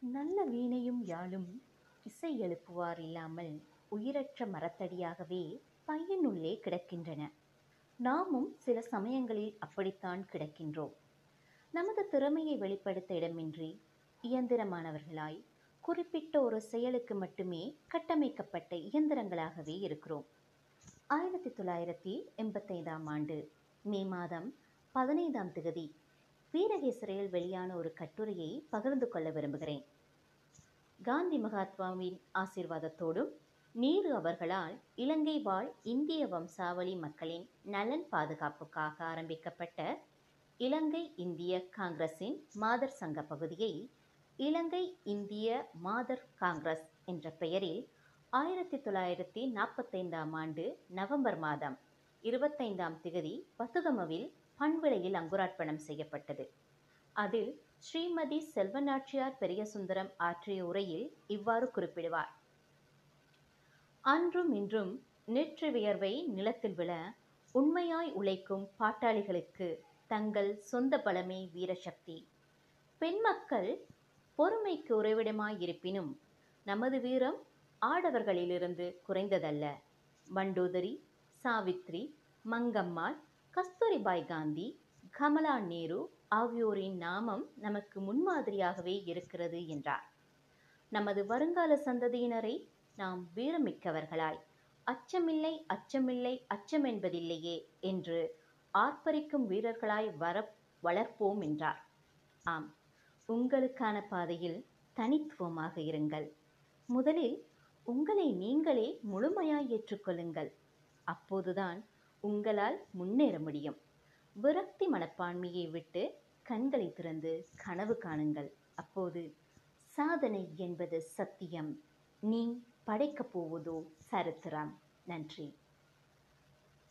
நல்ல வீணையும் யாழும் இசை எழுப்புவார் இல்லாமல் உயிரற்ற மரத்தடியாகவே பையனுள்ளே கிடக்கின்றன. நாமும் சில சமயங்களில் அப்படித்தான் கிடக்கின்றோம். நமது திறமையை வெளிப்படுத்த இடமின்றி இயந்திரமானவர்களாய் குறிப்பிட்ட ஒரு செயலுக்கு மட்டுமே கட்டமைக்கப்பட்ட இயந்திரங்களாகவே இருக்கிறோம். ஆயிரத்தி தொள்ளாயிரத்தி எண்பத்தைந்தாம் ஆண்டு மே மாதம் பதினைந்தாம் திகதி வீரகேசரியில் வெளியான ஒரு கட்டுரையை பகிர்ந்து கொள்ள விரும்புகிறேன். காந்தி மகாத்மாவின் ஆசிர்வாதத்தோடும் நேரு அவர்களால் இலங்கை வாழ் இந்திய வம்சாவளி மக்களின் நலன் பாதுகாப்புக்காக ஆரம்பிக்கப்பட்ட இலங்கை இந்திய காங்கிரஸின் மாதர் சங்க பகுதியை இலங்கை இந்திய மாதர் காங்கிரஸ் என்ற பெயரில் ஆயிரத்தி தொள்ளாயிரத்தி நாற்பத்தைந்தாம் ஆண்டு நவம்பர் மாதம் இருபத்தைந்தாம் திகதி பத்துகமவில் பண்விலையில் அங்குரார்ப்பணம் செய்யப்பட்டது. அதில் ஸ்ரீமதி செல்வநாச்சியார் பெரியசுந்தரம் ஆற்றிய உரையில் இவ்வாறு குறிப்பிடுவார். அன்றும் இன்றும் நேற்று வியர்வை நிலத்தில் விழ உண்மையாய் உழைக்கும் பாட்டாளிகளுக்கு தங்கள் சொந்த பலமே வீரசக்தி. பெண் மக்கள் பொறுமைக்கு உறைவிடமாயிருப்பினும் நமது வீரம் ஆடவர்களிலிருந்து குறைந்ததல்ல. மண்டோதரி சாவித்ரி மங்கம்மாள் கஸ்தூரிபாய் காந்தி கமலா நேரு ஆகியோரின் நாமம் நமக்கு முன்மாதிரியாகவே இருக்கிறது என்றார். நமது வருங்கால சந்ததியினரை நாம் வீரமிக்கவர்களாய் அச்சமில்லை அச்சமில்லை அச்சம் என்பதில்லையே என்று ஆர்ப்பரிக்கும் வீரர்களாய் வர வளர்ப்போம் என்றார். ஆம் உங்களுக்கான பாதையில் தனித்துவமாக இருங்கள். முதலில் உங்களை நீங்களே முழுமையாய் ஏற்றுக்கொள்ளுங்கள். அப்போதுதான் உங்களால் முன்னேற முடியும். விரக்தி மனப்பான்மையை விட்டு கண்களை திறந்து கனவு காணுங்கள். அப்போது சாதனை என்பது சத்தியம். நீ படைக்கப் போவதோ சரித்திரம் நன்றி.